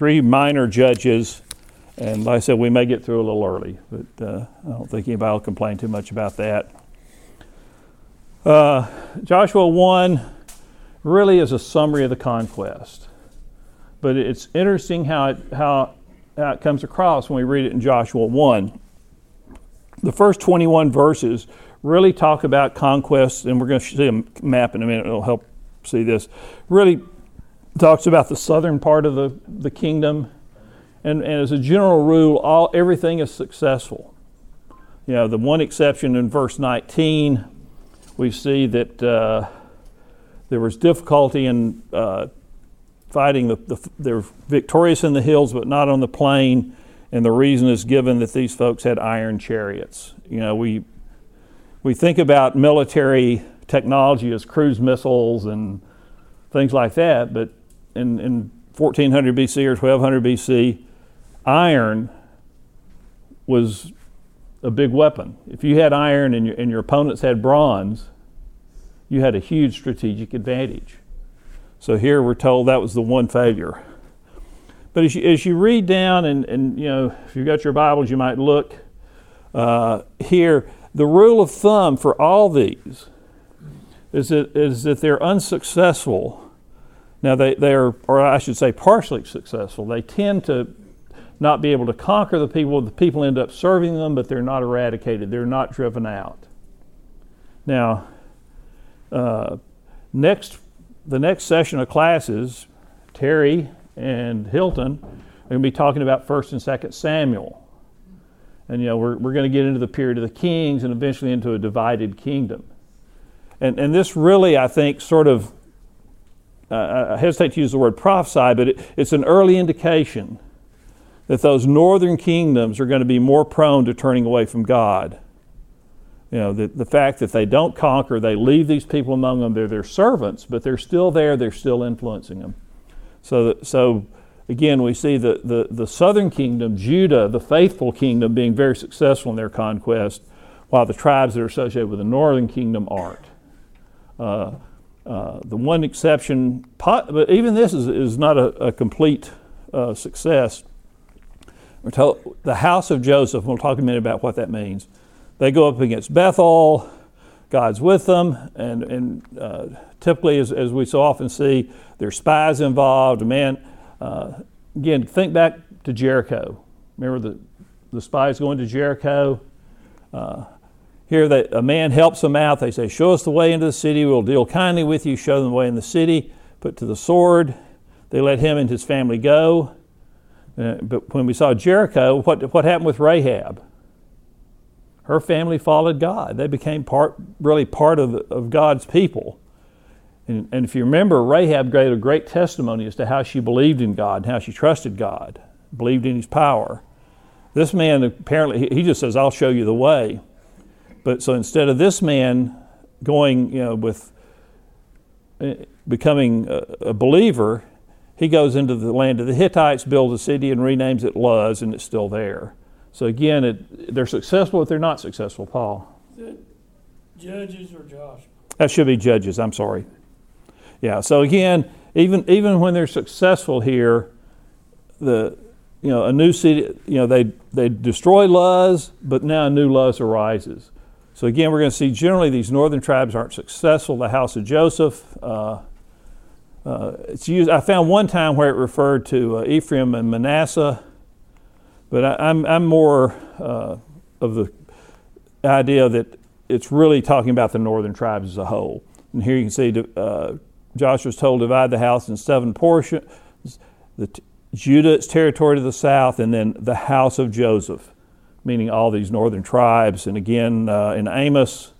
three minor judges. And like I said, we may get through a little early, but uh, I don't think anybody will complain too much about that. Uh, Joshua 1 really is a summary of the conquest. But it's interesting how it, how, how it comes across when we read it in Joshua 1. The first 21 verses really talk about conquest, and we're going to see a map in a minute, it'll help see this. Really talks about the southern part of the, the kingdom. And, and as a general rule, all, everything is successful. You know, the one exception in verse 19, we see that uh, there was difficulty in uh, fighting. The, the, they're victorious in the hills, but not on the plain. And the reason is given that these folks had iron chariots. You know, we, we think about military technology as cruise missiles and things like that, but in, in 1400 BC or 1200 BC, iron was a big weapon. If you had iron and your, and your opponents had bronze, you had a huge strategic advantage. So here we're told that was the one failure. But as you, as you read down, and, and you know, if you've got your Bibles, you might look uh, here. The rule of thumb for all these is that, is that they're unsuccessful. Now, they, they're, or I should say, partially successful. They tend to not be able to conquer the people. The people end up serving them, but they're not eradicated. They're not driven out. Now, uh, next, the next session of classes, Terry and Hilton are going to be talking about First and Second Samuel, and you know we're we're going to get into the period of the kings and eventually into a divided kingdom, and and this really I think sort of I hesitate to use the word prophesy, but it, it's an early indication that those northern kingdoms are going to be more prone to turning away from God you know, the, the fact that they don't conquer, they leave these people among them, they're their servants, but they're still there, they're still influencing them. So, so again, we see the, the, the southern kingdom, Judah, the faithful kingdom, being very successful in their conquest, while the tribes that are associated with the northern kingdom aren't. Uh, uh, the one exception, but even this is, is not a, a complete uh, success. We're told, the house of Joseph, we'll talk a minute about what that means. They go up against Bethel. God's with them, and, and uh, typically, as, as, we so often see, there's spies involved. Man, uh, again, think back to Jericho. Remember the, the spies going to Jericho? Here, that a man helps them out. They say, Show us the way into the city. We'll deal kindly with you. Show them the way in the city. Put to the sword. They let him and his family go. Uh, but when we saw Jericho, what, what happened with Rahab? her family followed God. They became part, really part of, of God's people. And, and if you remember, Rahab gave a great testimony as to how she believed in God and how she trusted God, believed in His power. This man apparently, he just says, I'll show you the way. But so instead of this man going, you know, with uh, becoming a, a believer, he goes into the land of the Hittites, builds a city, and renames it Luz, and it's still there. So again, it, they're successful but they're not successful, Paul. Judges or Joshua? That should be judges, I'm sorry. Yeah, so again, even even when they're successful here, the you know, a new city, you know, they they destroy Luz, but now a new Luz arises. So again, we're going to see generally these northern tribes aren't successful. The house of Joseph, uh, uh, it's used. I found one time where it referred to uh, Ephraim and Manasseh. But I, am I'm, I'm more uh, of the idea that it's really talking about the northern tribes as a whole. And here you can see uh, Joshua's told divide the house in seven portions. The t- Judah, territory to the south, and then the house of Joseph, meaning all these northern tribes. And again, uh, in Amos,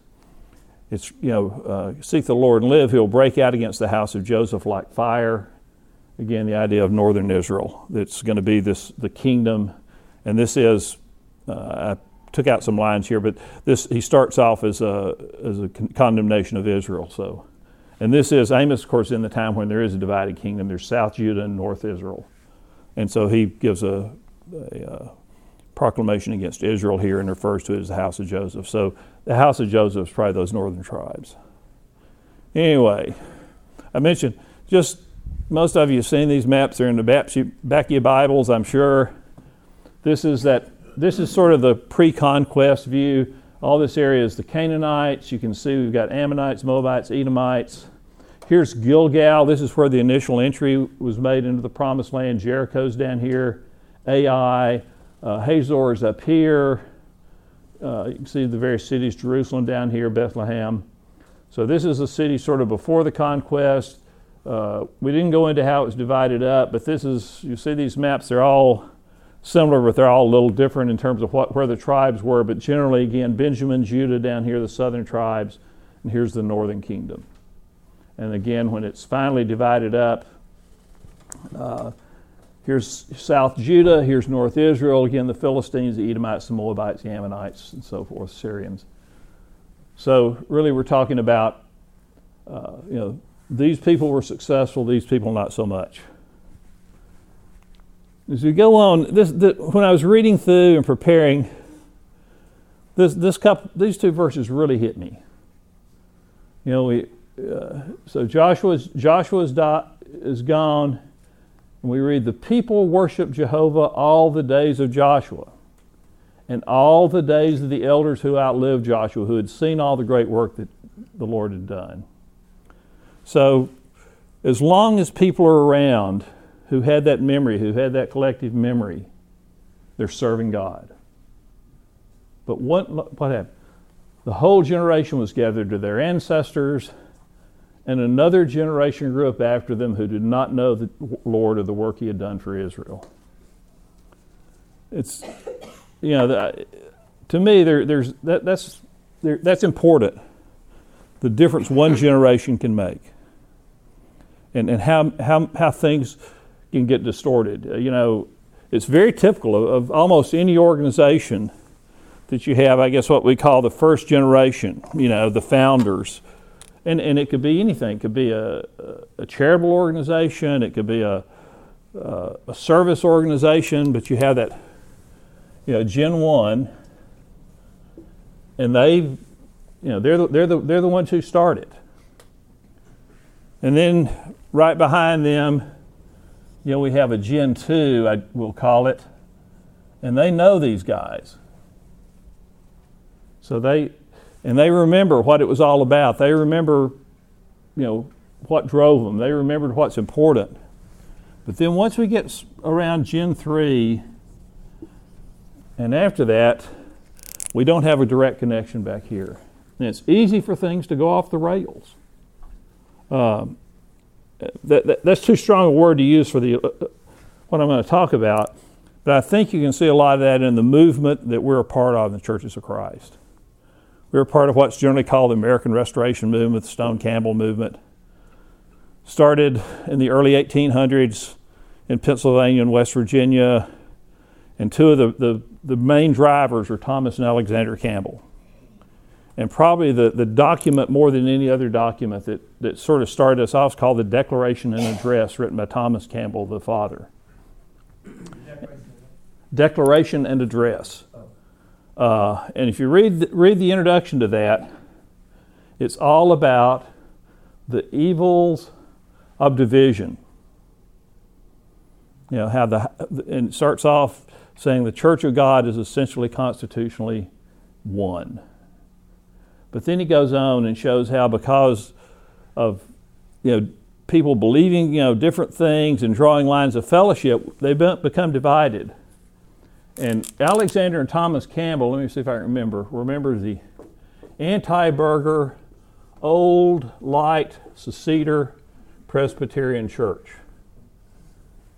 it's, you know, uh, seek the Lord and live. He'll break out against the house of Joseph like fire. Again, the idea of northern Israel. That's going to be this the kingdom and this is, uh, I took out some lines here, but this he starts off as a, as a con- condemnation of Israel. So, and this is Amos, of course, in the time when there is a divided kingdom. There's South Judah and North Israel, and so he gives a, a, uh, proclamation against Israel here and refers to it as the house of Joseph. So the house of Joseph is probably those northern tribes. Anyway, I mentioned just most of you have seen these maps. They're in the back of your Bibles, I'm sure. This is that. This is sort of the pre-conquest view. All this area is the Canaanites. You can see we've got Ammonites, Moabites, Edomites. Here's Gilgal. This is where the initial entry was made into the Promised Land. Jericho's down here. Ai, uh, Hazor is up here. Uh, you can see the various cities. Jerusalem down here, Bethlehem. So this is a city sort of before the conquest. Uh, we didn't go into how it was divided up, but this is, you see these maps, they're all similar, but they're all a little different in terms of what, where the tribes were. But generally, again, Benjamin, Judah down here, the southern tribes, and here's the northern kingdom. And again, when it's finally divided up, uh, here's South Judah, here's North Israel, again, the Philistines, the Edomites, the Moabites, the Ammonites, and so forth, Syrians. So, really, we're talking about, uh, you know, these people were successful, these people not so much. As we go on, this, this, when I was reading through and preparing, this, this couple, these two verses really hit me. You know, we, uh, so Joshua's, Joshua's dot is gone, and we read, The people worship Jehovah all the days of Joshua and all the days of the elders who outlived Joshua, who had seen all the great work that the Lord had done. So, as long as people are around who had that memory, who had that collective memory, they're serving God. But what, what happened? The whole generation was gathered to their ancestors, and another generation grew up after them who did not know the Lord or the work He had done for Israel. It's, you know, the, to me, there, there's, that, that's, there, that's important. The difference one generation can make and, and how, how, how things can get distorted. Uh, you know, it's very typical of, of, almost any organization that you have, I guess what we call the first generation, you know, the founders. And, and it could be anything. It could be a, a charitable organization, it could be a, a, a service organization, but you have that, you know, Gen 1, and they, you know, they're the, they're the, they're the ones who started. And then right behind them, you know, we have a Gen 2, I will call it, and they know these guys. So they, and they remember what it was all about. They remember, you know, what drove them. They remembered what's important. But then once we get around Gen 3, and after that, we don't have a direct connection back here. And it's easy for things to go off the rails. Um, that, that, that's too strong a word to use for the, uh, what I'm going to talk about, but I think you can see a lot of that in the movement that we're a part of in the Churches of Christ. We're a part of what's generally called the American Restoration Movement, the Stone Campbell Movement. Started in the early 1800s in Pennsylvania and West Virginia, and two of the, the, the main drivers were Thomas and Alexander Campbell and probably the, the document more than any other document that, that sort of started us off is called the Declaration and Address, written by Thomas Campbell, the father. Declaration and Address. Uh, and if you read the, read the introduction to that, it's all about the evils of division. You know, how the, and it starts off saying the Church of God is essentially constitutionally one. But then he goes on and shows how because of you know people believing you know different things and drawing lines of fellowship, they become divided. And Alexander and Thomas Campbell, let me see if I remember, remember the anti Burgher, old, light, seceder Presbyterian church.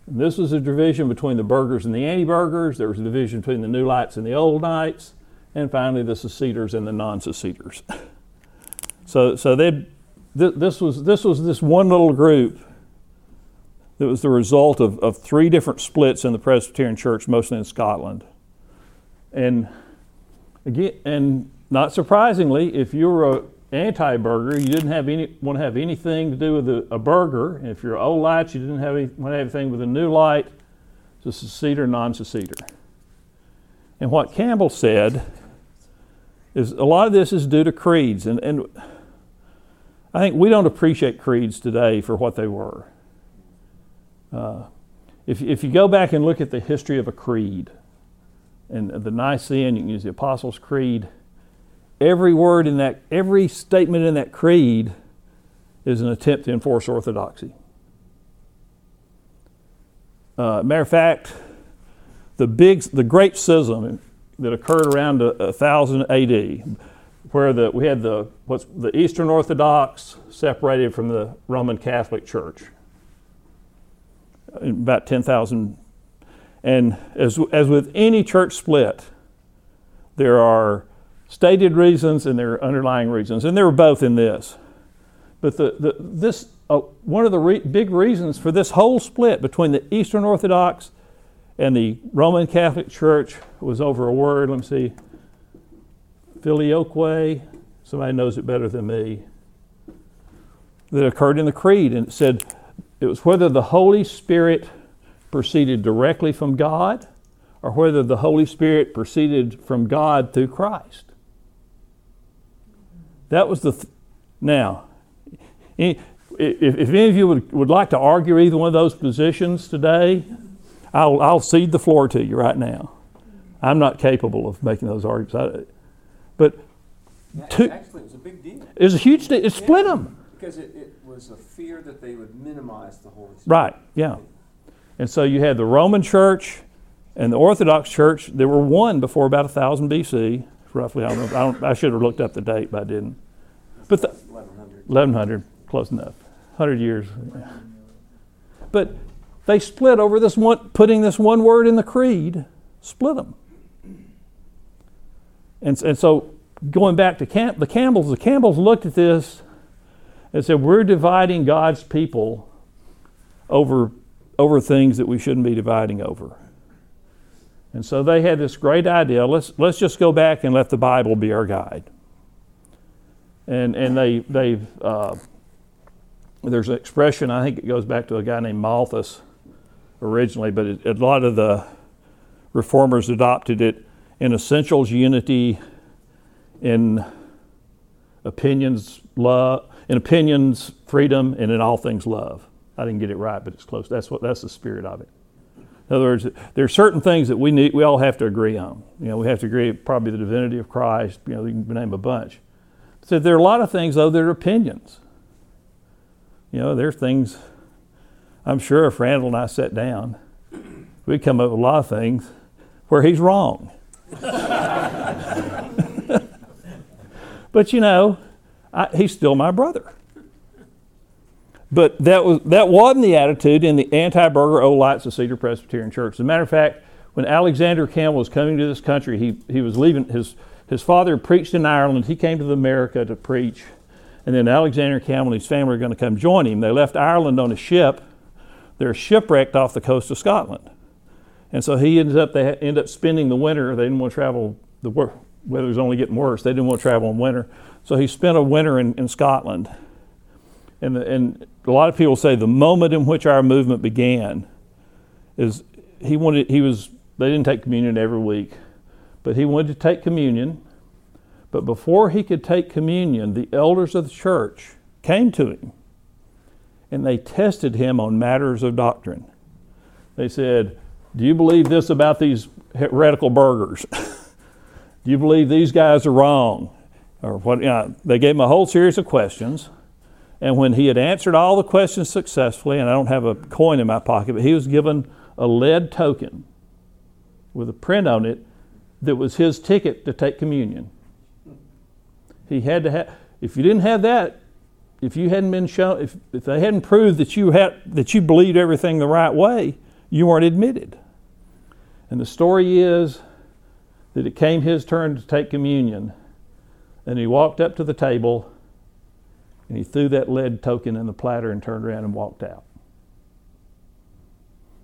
And this was a division between the Burghers and the anti Burghers. There was a division between the new lights and the old knights and finally the seceders and the non-seceders. so, so they, th- this was this was this one little group that was the result of, of three different splits in the Presbyterian Church, mostly in Scotland. And again, and not surprisingly, if you were an anti-Burgher, you didn't have any want to have anything to do with a, a burgher. And if you're old light, you didn't have any, want to have anything with a new light. It's a seceder, non-seceder. And what Campbell said is a lot of this is due to creeds. And, and I think we don't appreciate creeds today for what they were. Uh, if, if you go back and look at the history of a creed, and the Nicene, you can use the Apostles' Creed, every word in that, every statement in that creed is an attempt to enforce orthodoxy. Uh, matter of fact, the big, the great schism that occurred around 1000 AD, where the, we had the what's the Eastern Orthodox separated from the Roman Catholic Church, about 10,000. And as, as with any church split, there are stated reasons and there are underlying reasons, and there were both in this. But the, the, this, uh, one of the re- big reasons for this whole split between the Eastern Orthodox and the Roman Catholic Church was over a word, let me see, filioque, somebody knows it better than me, that occurred in the Creed. And it said it was whether the Holy Spirit proceeded directly from God or whether the Holy Spirit proceeded from God through Christ. That was the. Th- now, if, if any of you would, would like to argue either one of those positions today, I'll, I'll cede the floor to you right now. I'm not capable of making those arguments. I, but two, actually, it was a big deal. It was a huge deal. It split yeah, them. Because it, it, was a fear that they would minimize the Holy Spirit. Right, yeah. And so you had the Roman Church and the Orthodox Church. There were one before about 1000 BC, roughly. I, don't know, I, don't, I should have looked up the date, but I didn't. But the, 1100. 1100, close enough. 100 years. But they split over this one, putting this one word in the creed, split them. And, and so going back to Camp, the Campbells, the Campbells looked at this and said, We're dividing God's people over, over things that we shouldn't be dividing over. And so they had this great idea let's, let's just go back and let the Bible be our guide. And, and they, they uh, there's an expression, I think it goes back to a guy named Malthus originally, but it, a lot of the reformers adopted it in essentials unity, in opinions love, in opinions freedom, and in all things love. I didn't get it right, but it's close. That's what that's the spirit of it. In other words, there are certain things that we need. We all have to agree on. You know, we have to agree probably the divinity of Christ. You know, you can name a bunch. So there are a lot of things though that are opinions. You know, there's things. I'm sure if Randall and I sat down, we'd come up with a lot of things where he's wrong. but you know, I, he's still my brother. But that, was, that wasn't the attitude in the anti Burgher Olites oh, of Cedar Presbyterian Church. As a matter of fact, when Alexander Campbell was coming to this country, he, he was leaving, his, his father preached in Ireland. He came to America to preach. And then Alexander Campbell and his family were going to come join him. They left Ireland on a ship. They're shipwrecked off the coast of Scotland. And so he ended up, they ended up spending the winter. They didn't want to travel, the weather was only getting worse. They didn't want to travel in winter. So he spent a winter in, in Scotland. And, the, and a lot of people say the moment in which our movement began is he wanted, he was, they didn't take communion every week, but he wanted to take communion. But before he could take communion, the elders of the church came to him and they tested him on matters of doctrine. They said, do you believe this about these heretical Burghers? Do you believe these guys are wrong? Or what? You know, they gave him a whole series of questions. And when he had answered all the questions successfully, and I don't have a coin in my pocket, but he was given a lead token with a print on it that was his ticket to take communion. He had to have, if you didn't have that, if you hadn't been shown, if, if they hadn't proved that you had that you believed everything the right way, you weren't admitted. And the story is that it came his turn to take communion, and he walked up to the table and he threw that lead token in the platter and turned around and walked out.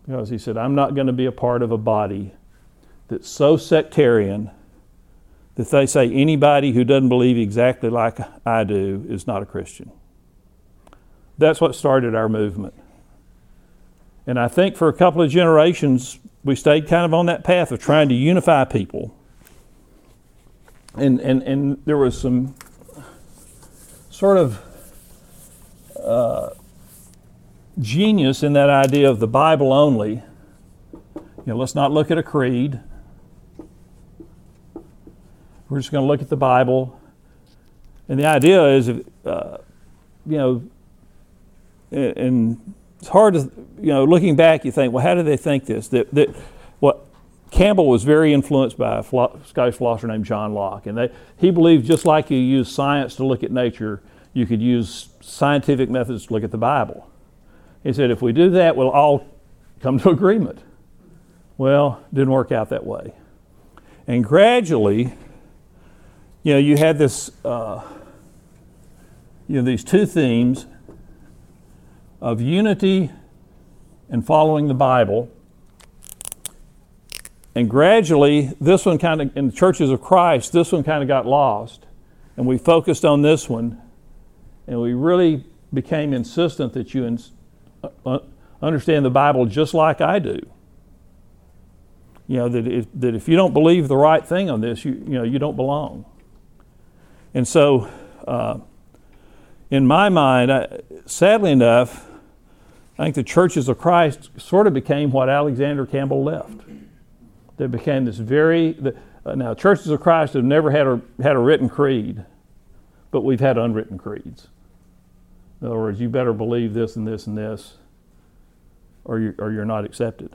Because he said, I'm not going to be a part of a body that's so sectarian that they say anybody who doesn't believe exactly like I do is not a Christian. That's what started our movement. And I think for a couple of generations, we stayed kind of on that path of trying to unify people. And, and, and there was some sort of uh, genius in that idea of the Bible only. You know, let's not look at a creed. We're just going to look at the Bible. And the idea is, uh, you know, and it's hard to, you know, looking back, you think, well, how did they think this? That, that Campbell was very influenced by a philo- Scottish philosopher named John Locke, and they, he believed just like you use science to look at nature, you could use scientific methods to look at the Bible. He said, if we do that, we'll all come to agreement. Well, didn't work out that way. And gradually, you know, you had this, uh, you know, these two themes of unity and following the Bible. And gradually, this one kind of, in the churches of Christ, this one kind of got lost. And we focused on this one. And we really became insistent that you ins- uh, understand the Bible just like I do. You know, that if, that if you don't believe the right thing on this, you, you know, you don't belong. And so, uh, in my mind, I, sadly enough, I think the churches of Christ sort of became what Alexander Campbell left. They became this very, the, uh, now, churches of Christ have never had a, had a written creed, but we've had unwritten creeds. In other words, you better believe this and this and this, or, you, or you're not accepted.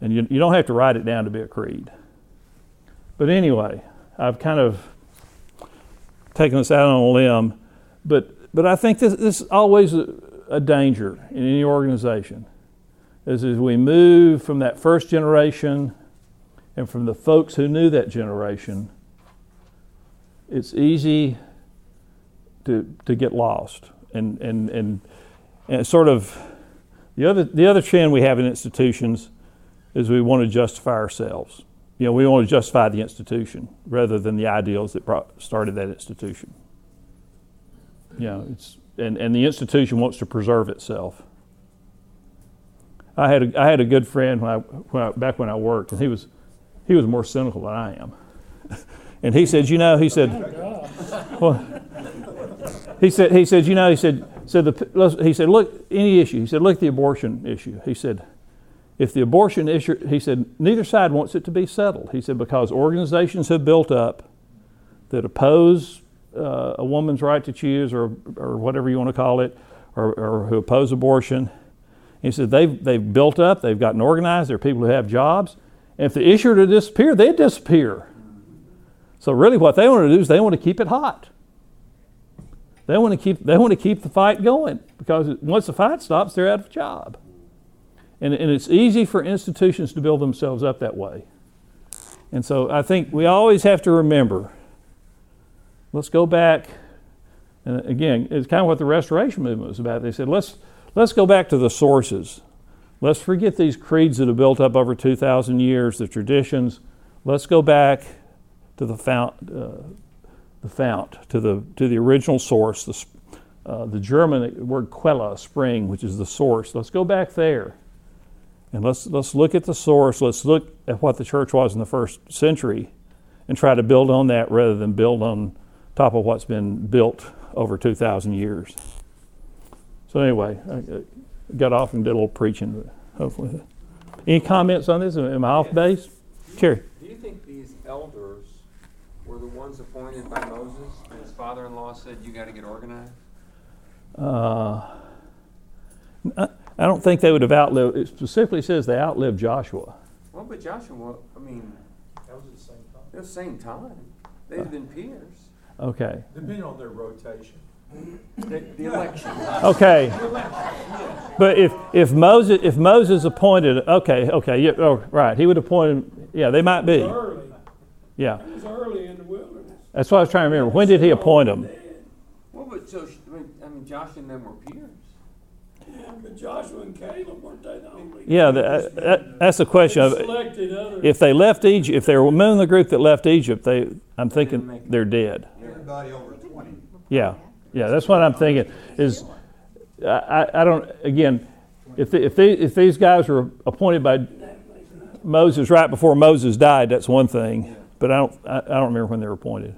And you, you don't have to write it down to be a creed. But anyway, I've kind of taken this out on a limb, but, but I think this, this is always a, a danger in any organization. Is as we move from that first generation and from the folks who knew that generation, it's easy to, to get lost. And, and, and, and sort of the other, the other trend we have in institutions is we want to justify ourselves. You know, we want to justify the institution rather than the ideals that brought, started that institution. You know, it's, and, and the institution wants to preserve itself. I had a, I had a good friend when I, when I, back when I worked, and he was, he was more cynical than I am. and he said, you know, he said, well, he said, he said, you know, he said, said the, he said, look, any issue. He said, look at the abortion issue. He said, if the abortion issue, he said, neither side wants it to be settled. He said, because organizations have built up that oppose uh, a woman's right to choose, or, or whatever you want to call it, or, or who oppose abortion. He said, they've, they've built up, they've gotten organized, there are people who have jobs. If the issue were to disappear, they'd disappear. So really what they want to do is they want to keep it hot. They want to keep, they want to keep the fight going because once the fight stops, they're out of a job. And, and it's easy for institutions to build themselves up that way. And so I think we always have to remember let's go back. And again, it's kind of what the restoration movement was about. They said, let's, let's go back to the sources. Let's forget these creeds that have built up over 2,000 years, the traditions. Let's go back to the fount, uh, the fount, to the, to the original source, the, uh, the German word Quelle, spring, which is the source. Let's go back there. And let's, let's look at the source. Let's look at what the church was in the first century and try to build on that rather than build on top of what's been built over 2,000 years. So, anyway, I got off and did a little preaching, hopefully. Any comments on this? Am I off base? Cherry. Do you think these elders were the ones appointed by Moses and his father in law said, You got to get organized? Uh, I don't think they would have outlived, it specifically says they outlived Joshua. Well, but Joshua, I mean, That was at the same time. they're the same time. They'd have been peers. Okay. Depending on their rotation. The, the election. Okay. But if, if Moses if Moses appointed okay okay yeah oh, right he would appoint yeah they might be early. yeah It was early in the wilderness. that's what I was trying to remember when did he appoint them Well, but so, I mean, I mean, Joshua and them were peers. Yeah, but Joshua and Caleb weren't they the only? yeah the, uh, that, that's the question of if they left Egypt if they were among the group that left Egypt they I'm thinking they're dead Everybody over twenty. yeah yeah that's what I'm thinking is I, I, don't again if the, if, they, if these guys were appointed by Moses right before Moses died that's one thing but I don't I, I don't remember when they were appointed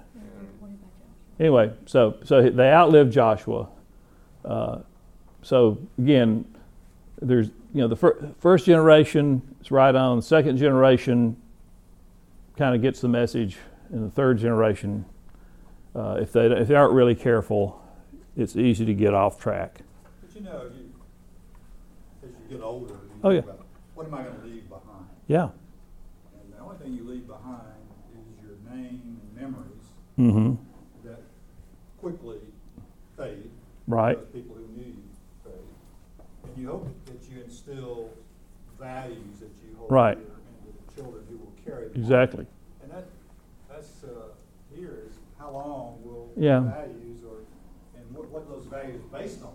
anyway so so they outlived Joshua uh, so again there's you know the fir- first generation is right on. The second generation kind of gets the message, and the third generation, uh, if they if they aren't really careful, it's easy to get off track. But you know, you, as you get older, you Oh, think yeah. about, what am I gonna leave behind? Yeah. And the only thing you leave behind is your name and memories Mm-hmm. that quickly fade. Right. Those people who knew you fade. And you hope that you instill values that you hold Right. dear into the children who will carry them. on. Exactly. And that, that's, uh, here is how long will Yeah. and those values based on.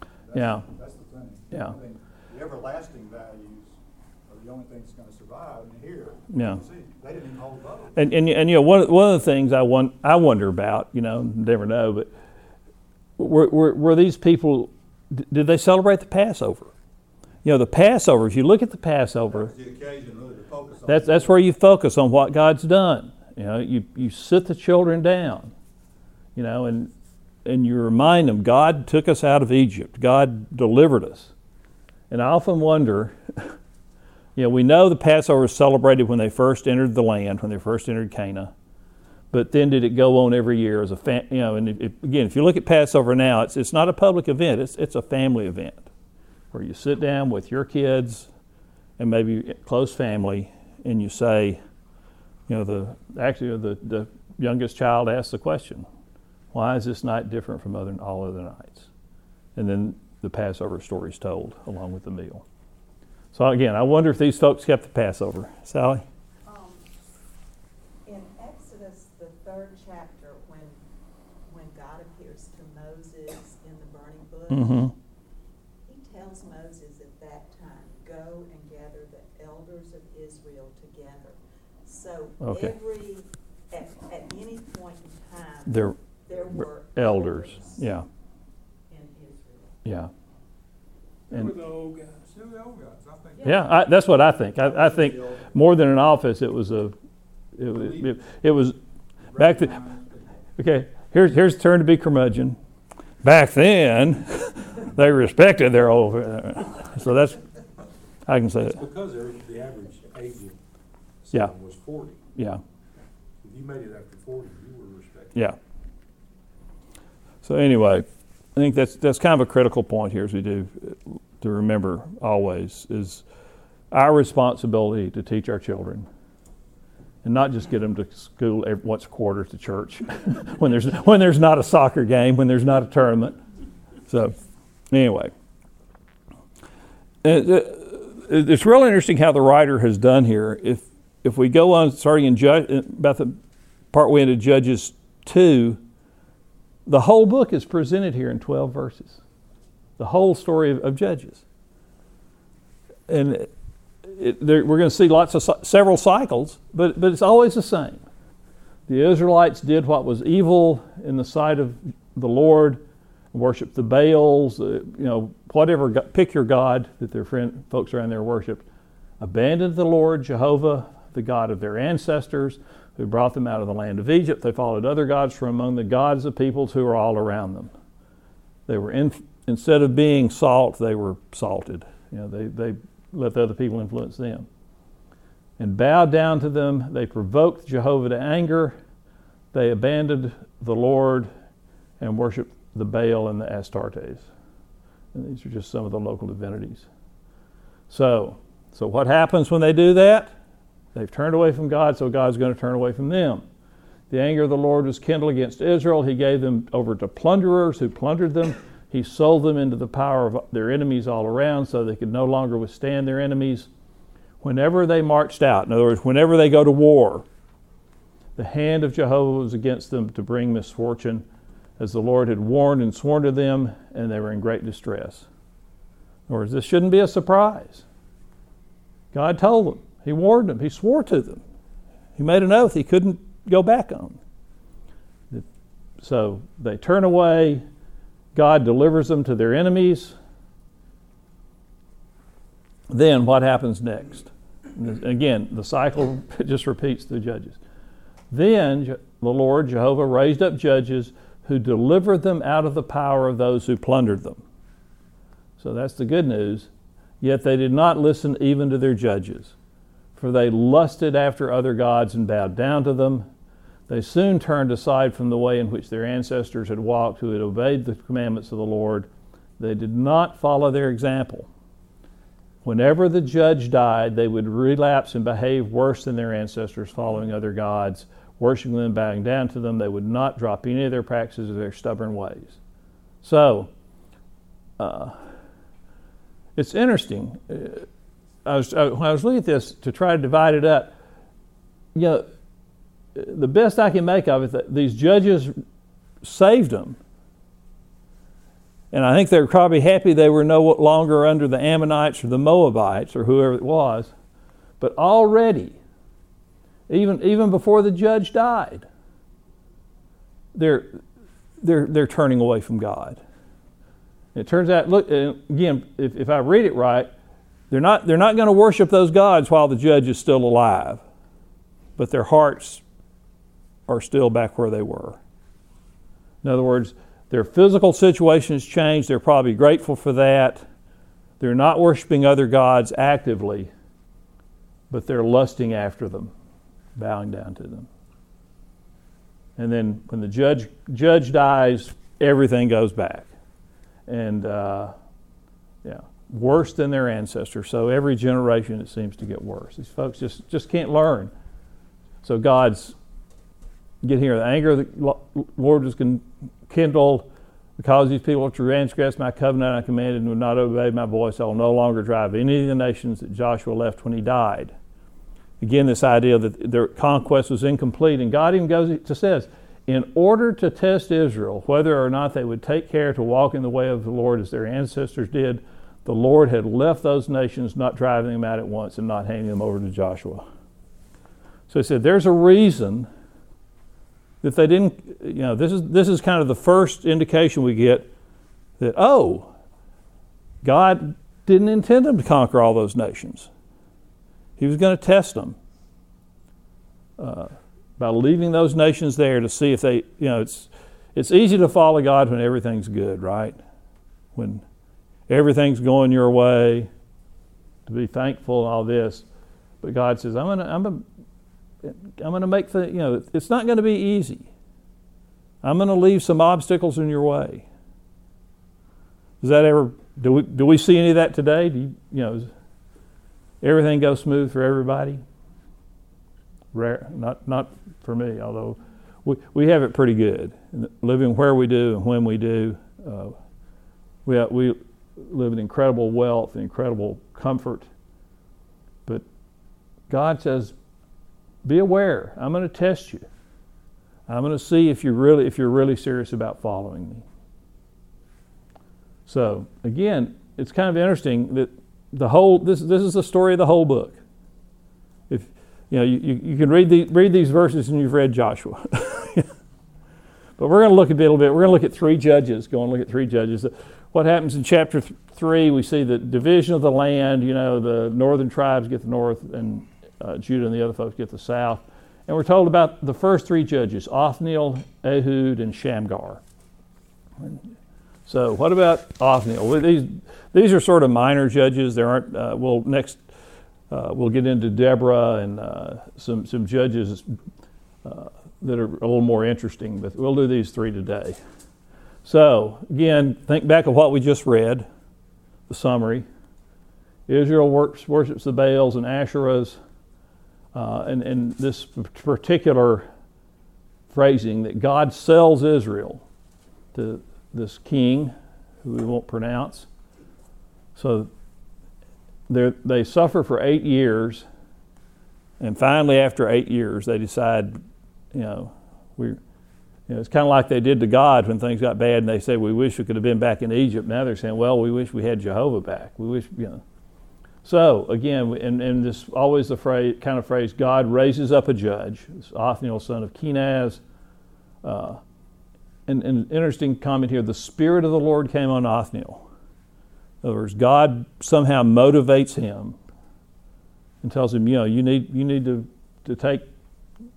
That's- Yeah. That's the thing. Yeah. I think The everlasting values are the only thing that's gonna survive, and here, Yeah. see, they didn't even hold those. And, and, and you know, one, one of the things I, won, I wonder about, you know, never know, but were, were, were these people, did they celebrate the Passover? You know, the Passover, if you look at the Passover, That's the occasion really to focus on. that's, that's where you focus on what God's done. You know, you, you sit the children down, you know, and, and you remind them God took us out of Egypt, God delivered us. And I often wonder, you know, we know the Passover was celebrated when they first entered the land, when they first entered Cana. But then did it go on every year as a fam- you know? And again, if you look at Passover now, it's it's not a public event; it's it's a family event where you sit down with your kids and maybe close family, and you say, you know, the actually the the youngest child asks the question, "Why is this night different from other all other nights?" And then the Passover story is told along with the meal. So again, I wonder if these folks kept the Passover. Sally? Um, in Exodus, the third chapter, when, when God appears to Moses in the burning bush, Mm-hmm. he tells Moses at that time, go and gather the elders of Israel together. So Okay. every, at, at any point in time, They're elders. Yeah, yeah. And- were the old guys? Still the old guys, I think. Yeah, I, that's what I think. I, I think more than an office, it was a, it, was- it, it was back to, Recognized people. okay, here's, here's the turn to be curmudgeon. Back then, they respected their old, uh, so that's, I can say It's it, because the average age of Yeah. was forty. yeah, If you made it after forty, you were respected. yeah. So anyway, I think that's, that's kind of a critical point here as we do, uh, to remember always, is our responsibility to teach our children and not just get them to school every, once a quarter to church when there's when there's not a soccer game, when there's not a tournament. So, anyway, it- it's really interesting how the writer has done here. If if we go on starting in Judge, about the part way into Judges two, the whole book is presented here in twelve verses. The whole story of, of Judges, and it, it, there, we're going to see lots of several cycles, but but it's always the same. The Israelites did what was evil in the sight of the Lord, worshiped the Baals, uh, you know, whatever. Pick your god that their friend folks around there worshipped. Abandoned the Lord Jehovah, the God of their ancestors, who brought them out of the land of Egypt. They followed other gods from among the gods of peoples who were all around them. They were in, instead of being salt, they were salted. You know, they, they let the other people influence them. And bowed down to them, they provoked Jehovah to anger. They abandoned the Lord and worshiped the Baal and the Astartes. And these are just some of the local divinities. So, so what happens when they do that? They've turned away from God, so God's going to turn away from them. The anger of the Lord was kindled against Israel. He gave them over to plunderers who plundered them. He sold them into the power of their enemies all around so they could no longer withstand their enemies. Whenever they marched out, in other words, whenever they go to war, the hand of Jehovah was against them to bring misfortune, as the Lord had warned and sworn to them, and they were in great distress. In other words, this shouldn't be a surprise. God told them, He warned them, He swore to them. He made an oath He couldn't go back on. So they turn away. God delivers them to their enemies. Then what happens next? Again, the cycle just repeats through Judges. Then the Lord Jehovah raised up judges who delivered them out of the power of those who plundered them. So that's the good news. Yet they did not listen even to their judges, for they lusted after other gods and bowed down to them. They soon turned aside from the way in which their ancestors had walked, who had obeyed the commandments of the Lord. They did not follow their example. Whenever the judge died, they would relapse and behave worse than their ancestors, following other gods, worshiping them, bowing down to them. They would not drop any of their practices or their stubborn ways. So, uh, it's interesting. Uh, I was, uh, when I was looking at this to try to divide it up, you know, the best I can make of it that these judges saved them. And I think they're probably happy they were no longer under the Ammonites or the Moabites or whoever it was. But already, even, even before the judge died, they're, they're, they're turning away from God. It turns out, look, again, if, if I read it right, they're not, they're not going to worship those gods while the judge is still alive, but their hearts are still back where they were. In other words, their physical situation has changed. They're probably grateful for that. They're not worshiping other gods actively, but they're lusting after them, bowing down to them. And then when the judge, judge dies, everything goes back. And uh, yeah, worse than their ancestors. So every generation it seems to get worse. These folks just, just can't learn. So God's get here. The anger of the Lord was kindled because these people transgressed my covenant I commanded and would not obey my voice. I will no longer drive any of the nations that Joshua left when he died. Again, this idea that their conquest was incomplete, and God even goes to says, in order to test Israel whether or not they would take care to walk in the way of the Lord as their ancestors did, the Lord had left those nations, not driving them out at once and not handing them over to Joshua. So he said, There's a reason that they didn't, you know, this is, this is kind of the first indication we get that, oh, God didn't intend them to conquer all those nations. He was going to test them uh, by leaving those nations there to see if they, you know, it's, it's easy to follow God when everything's good, right? When everything's going your way, to be thankful and all this. But God says, I'm to, I'm gonna, I'm to make the, you know, it's not to be easy. I'm to leave some obstacles in your way. Does that ever, do we, do we see any of that today? Do you, you know, everything go smooth for everybody? Rare, not, not for me, although we, we have it pretty good. Living where we do and when we do, uh, we, we live in incredible wealth and incredible comfort. But God says, be aware. I'm going to test you. I'm going to see if you're really if you're really serious about following me. So again, it's kind of interesting that the whole this this is the story of the whole book. If you know you, you, you can read the, read these verses and you've read Joshua. but we're going to look at a little bit. We're going to look at three judges. Go and look at three judges. What happens in chapter th- three? We see the division of the land. You know, the northern tribes get the north, and uh, Judah and the other folks get the south. And we're told about the first three judges Othniel, Ehud, and Shamgar. So, what about Othniel? Well, these, these are sort of minor judges. There aren't, uh, we'll next, uh, we'll get into Deborah and uh, some, some judges uh, that are a little more interesting, but we'll do these three today. So, again, think back of what we just read, the summary. Israel works, worships the Baals and Asherahs. Uh, and, and this particular phrasing that God sells Israel to this king who we won't pronounce. So they suffer for eight years, and finally, after eight years, they decide, you know, we, you know, it's kind of like they did to God when things got bad, and they say, "We wish we could have been back in Egypt." Now they're saying, "Well, we wish we had Jehovah back. We wish, you know." So again, and, and this always the phrase, kind of phrase, God raises up a judge. It's Othniel, son of Kenaz. Uh, and, and interesting comment here: the spirit of the Lord came on Othniel. In other words, God somehow motivates him and tells him, you know, you need you need to, to take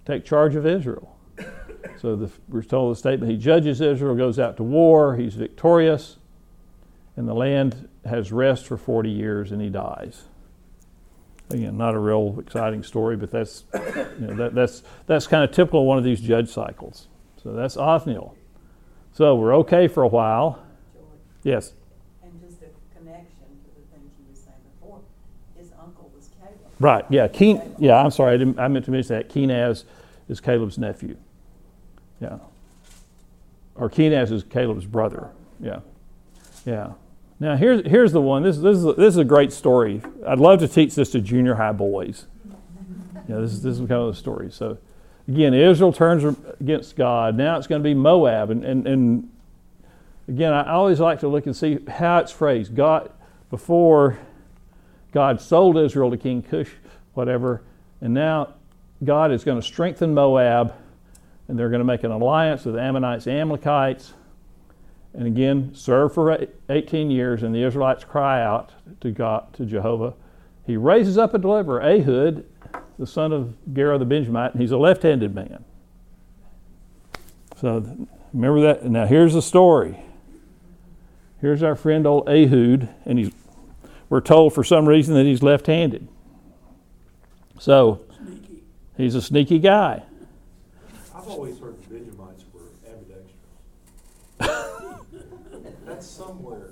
take charge of Israel. So the, we're told the statement: He judges Israel, goes out to war, he's victorious, and the land has rest for 40 years and he dies. Again, not a real exciting story, but that's, you know, that, that's, that's kind of typical of one of these judge cycles. So that's Othniel. So we're okay for a while. George, Yes. and just a connection to the things you were saying before, his uncle was Caleb. Right. Yeah. Keen. Yeah. I'm sorry. I, didn't, I meant to mention that Kenaz is Caleb's nephew. Yeah. Or Kenaz is Caleb's brother. Yeah. Yeah. Now here's here's the one. This this is a, this is a great story. I'd love to teach this to junior high boys. Yeah. This is this is kind of the story. So again, Israel turns against God. Now it's going to be Moab, and and and again, I always like to look and see how it's phrased. God before God sold Israel to King Cush, whatever, and now God is going to strengthen Moab, and they're going to make an alliance with the Ammonites, Amalekites, and again serve for 18 years. And the Israelites cry out to God, to Jehovah. He raises up a deliverer, Ehud, the son of Gera the Benjamite, and he's a left-handed man. So remember that. Now here's the story. Here's our friend old Ehud, and he's we're told for some reason that he's left handed. So he's a sneaky guy. I've always heard the Benjamites were ambidextrous. That's somewhere.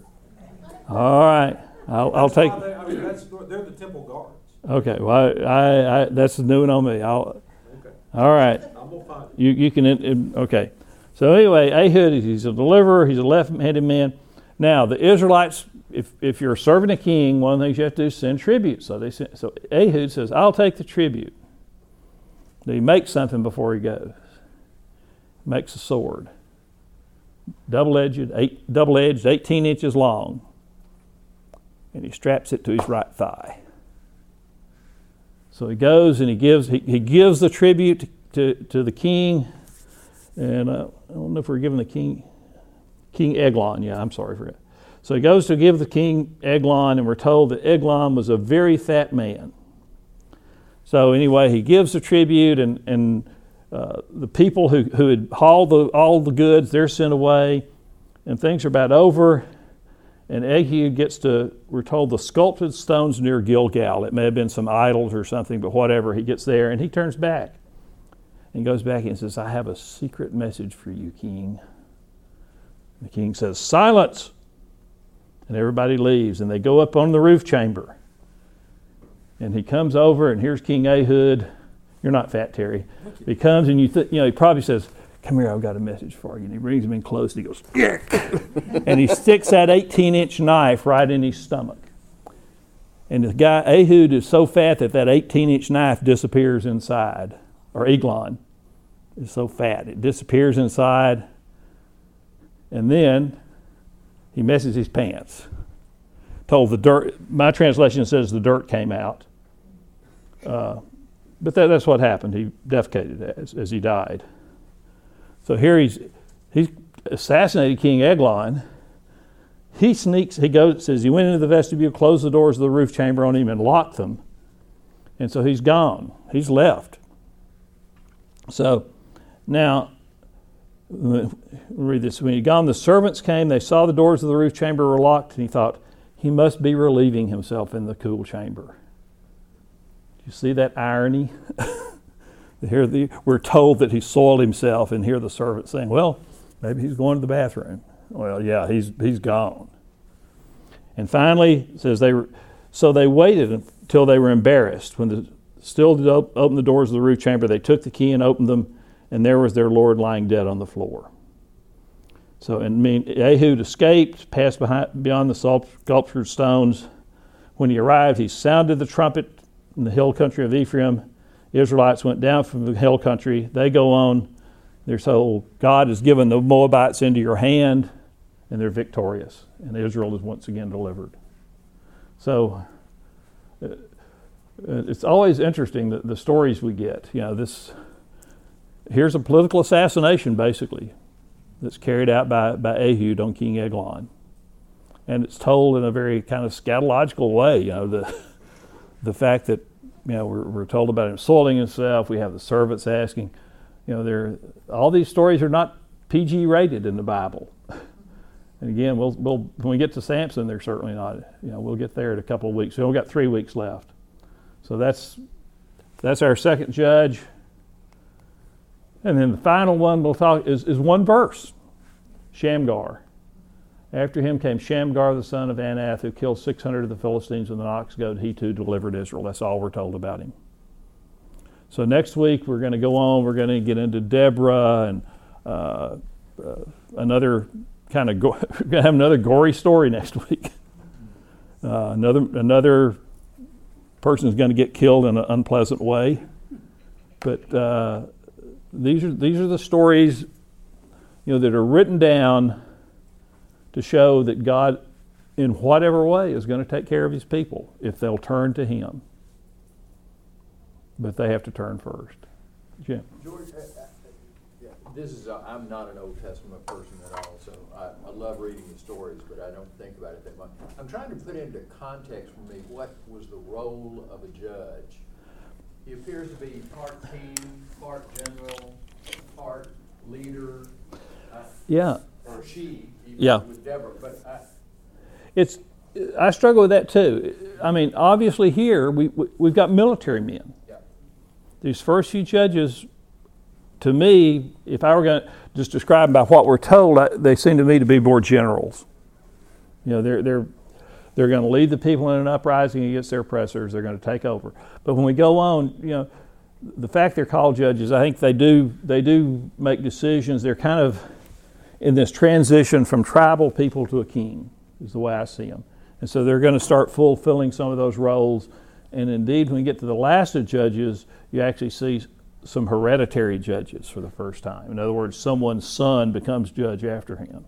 All right. I'll, I'll take. they- I mean, that's, they're the temple guards. Okay. Well, I, I, I that's new one on me. I'll, Okay, all right. I'm gonna find it. You, you can. in- in- Okay. So anyway, Ehud, he's a deliverer. He's a left-handed man. Now the Israelites, if if you're serving a king, one of the things you have to do is send tribute. So they send, so Ehud says, "I'll take the tribute." He make something before he goes. Makes a sword, double-edged, eight, double-edged, 18 inches long, and he straps it to his right thigh. So he goes and he gives he, he gives the tribute to, to, to the king, and uh, I don't know if we're giving the king King Eglon. Yeah, I'm sorry for it. So he goes to give the king Eglon, and we're told that Eglon was a very fat man. So anyway, he gives the tribute, and and uh, the people who who had hauled the, all the goods they're sent away, and things are about over. And Ehud gets to, we're told, the sculpted stones near Gilgal. It may have been some idols or something, but whatever. He gets there and he turns back. And goes back and says, I have a secret message for you, king. The king says, Silence! And everybody leaves, and they go up on the roof chamber. And he comes over, and here's King Ehud. You're not fat, Terry. He comes, and you, th- you know, he probably says, Come here, I've got a message for you. And he brings him in close, and he goes, Yeah! and he sticks that 18 inch knife right in his stomach. And the guy, Ehud, is so fat that that 18 inch knife disappears inside, or Eglon is so fat, it disappears inside. And then he messes his pants. Told the dirt, my translation says the dirt came out. Uh, but that, that's what happened. He defecated as, as he died. So here he's, he's assassinated King Eglon. He sneaks, he goes, says he went into the vestibule, closed the doors of the roof chamber on him, and locked them. And so he's gone. He's left. So now, read this. When he'd gone, the servants came. They saw the doors of the roof chamber were locked, and he thought, he must be relieving himself in the cool chamber. You see that irony? here the, we're told that he soiled himself, and here the servant saying, well, maybe he's going to the bathroom. Well, yeah, he's, he's gone. And finally, says they were, so they waited until they were embarrassed. When the still did op- open the doors of the roof chamber, they took the key and opened them, and there was their Lord lying dead on the floor. So, and mean, Ehud escaped, passed behind, beyond the sculptured stones. When he arrived, he sounded the trumpet in the hill country of Ephraim. Israelites went down from the hill country. They go on. They're told, God has given the Moabites into your hand, and they're victorious. And Israel is once again delivered. So, uh, it's always interesting that the stories we get. You know, this here's a political assassination, basically, that's carried out by, by Ehud on King Eglon. And it's told in a very kind of scatological way. You know, the, the fact that, you know, we're, we're told about him soiling himself. We have the servants asking, you know, there all these stories are not PG rated in the Bible. And again, we'll, we'll when we get to Samson, they're certainly not. You know, we'll get there in a couple of weeks. So we've got three weeks left. So that's that's our second judge. And then the final one we'll talk is, is one verse, Shamgar. After him came Shamgar the son of Anath, who killed 600 of the Philistines with an ox goad. He too delivered Israel. That's all we're told about him. So next week we're going to go on. We're going to get into Deborah and uh, uh, another kind of go- we're going to have another gory story next week. Uh, another another person is going to get killed in an unpleasant way. But uh, these are these are the stories, you know, that are written down to show that God, in whatever way, is going to take care of His people if they'll turn to Him. But they have to turn first. Jim. George, uh, uh, yeah, this is, i I'm not an Old Testament person at all, so I, I love reading the stories, but I don't think about it that much. I'm trying to put into context for me what was the role of a judge. He appears to be part king, part general, part leader, uh, Yeah, or she, Yeah. with Deborah, but I, it's. I struggle with that too. I mean, obviously here we, we we've got military men. yeah. These first few judges, to me, if I were going to just describe them by what we're told, I, they seem to me to be more generals. You know, they're they're they're going to lead the people in an uprising against their oppressors. They're going to take over. But when we go on, you know, the fact they're called judges, I think they do they do make decisions. They're kind of in this transition from tribal people to a king, is the way I see them. And so they're going to start fulfilling some of those roles. And indeed, when we get to the last of judges, you actually see some hereditary judges for the first time. In other words, someone's son becomes judge after him,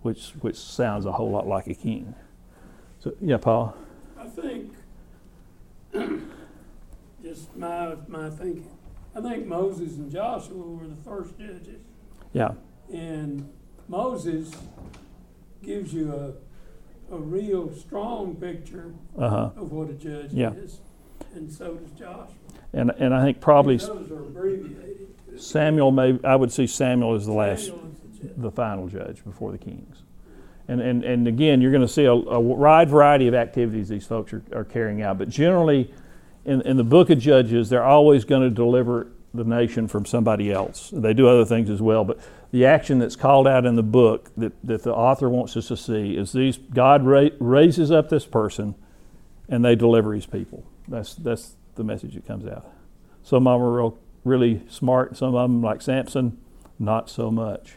which which sounds a whole lot like a king. So yeah, Paul. I think, just my, my thinking, I think Moses and Joshua were the first judges. Yeah. And Moses gives you a, a real strong picture Uh huh. of what a judge Yeah. is. And so does Joshua. And and I think probably These others are abbreviated. Samuel may I would see Samuel as the last the the final judge before the kings. And, and, and again, you're going to see a, a wide variety of activities these folks are, are carrying out. But generally, in, in the book of Judges, they're always going to deliver the nation from somebody else. They do other things as well. But the action that's called out in the book that, that the author wants us to see is these God ra- raises up this person and they deliver his people. That's, that's the message that comes out. Some of them are real, really smart, some of them, like Samson, not so much.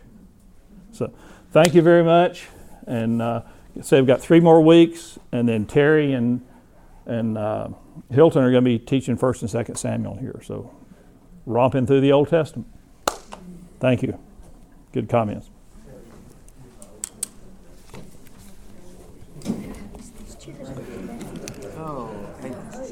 So, thank you very much. And uh, so we've got three more weeks, and then Terry and and uh, Hilton are going to be teaching First and Second Samuel here. So, romping through the Old Testament. Thank you. Good comments.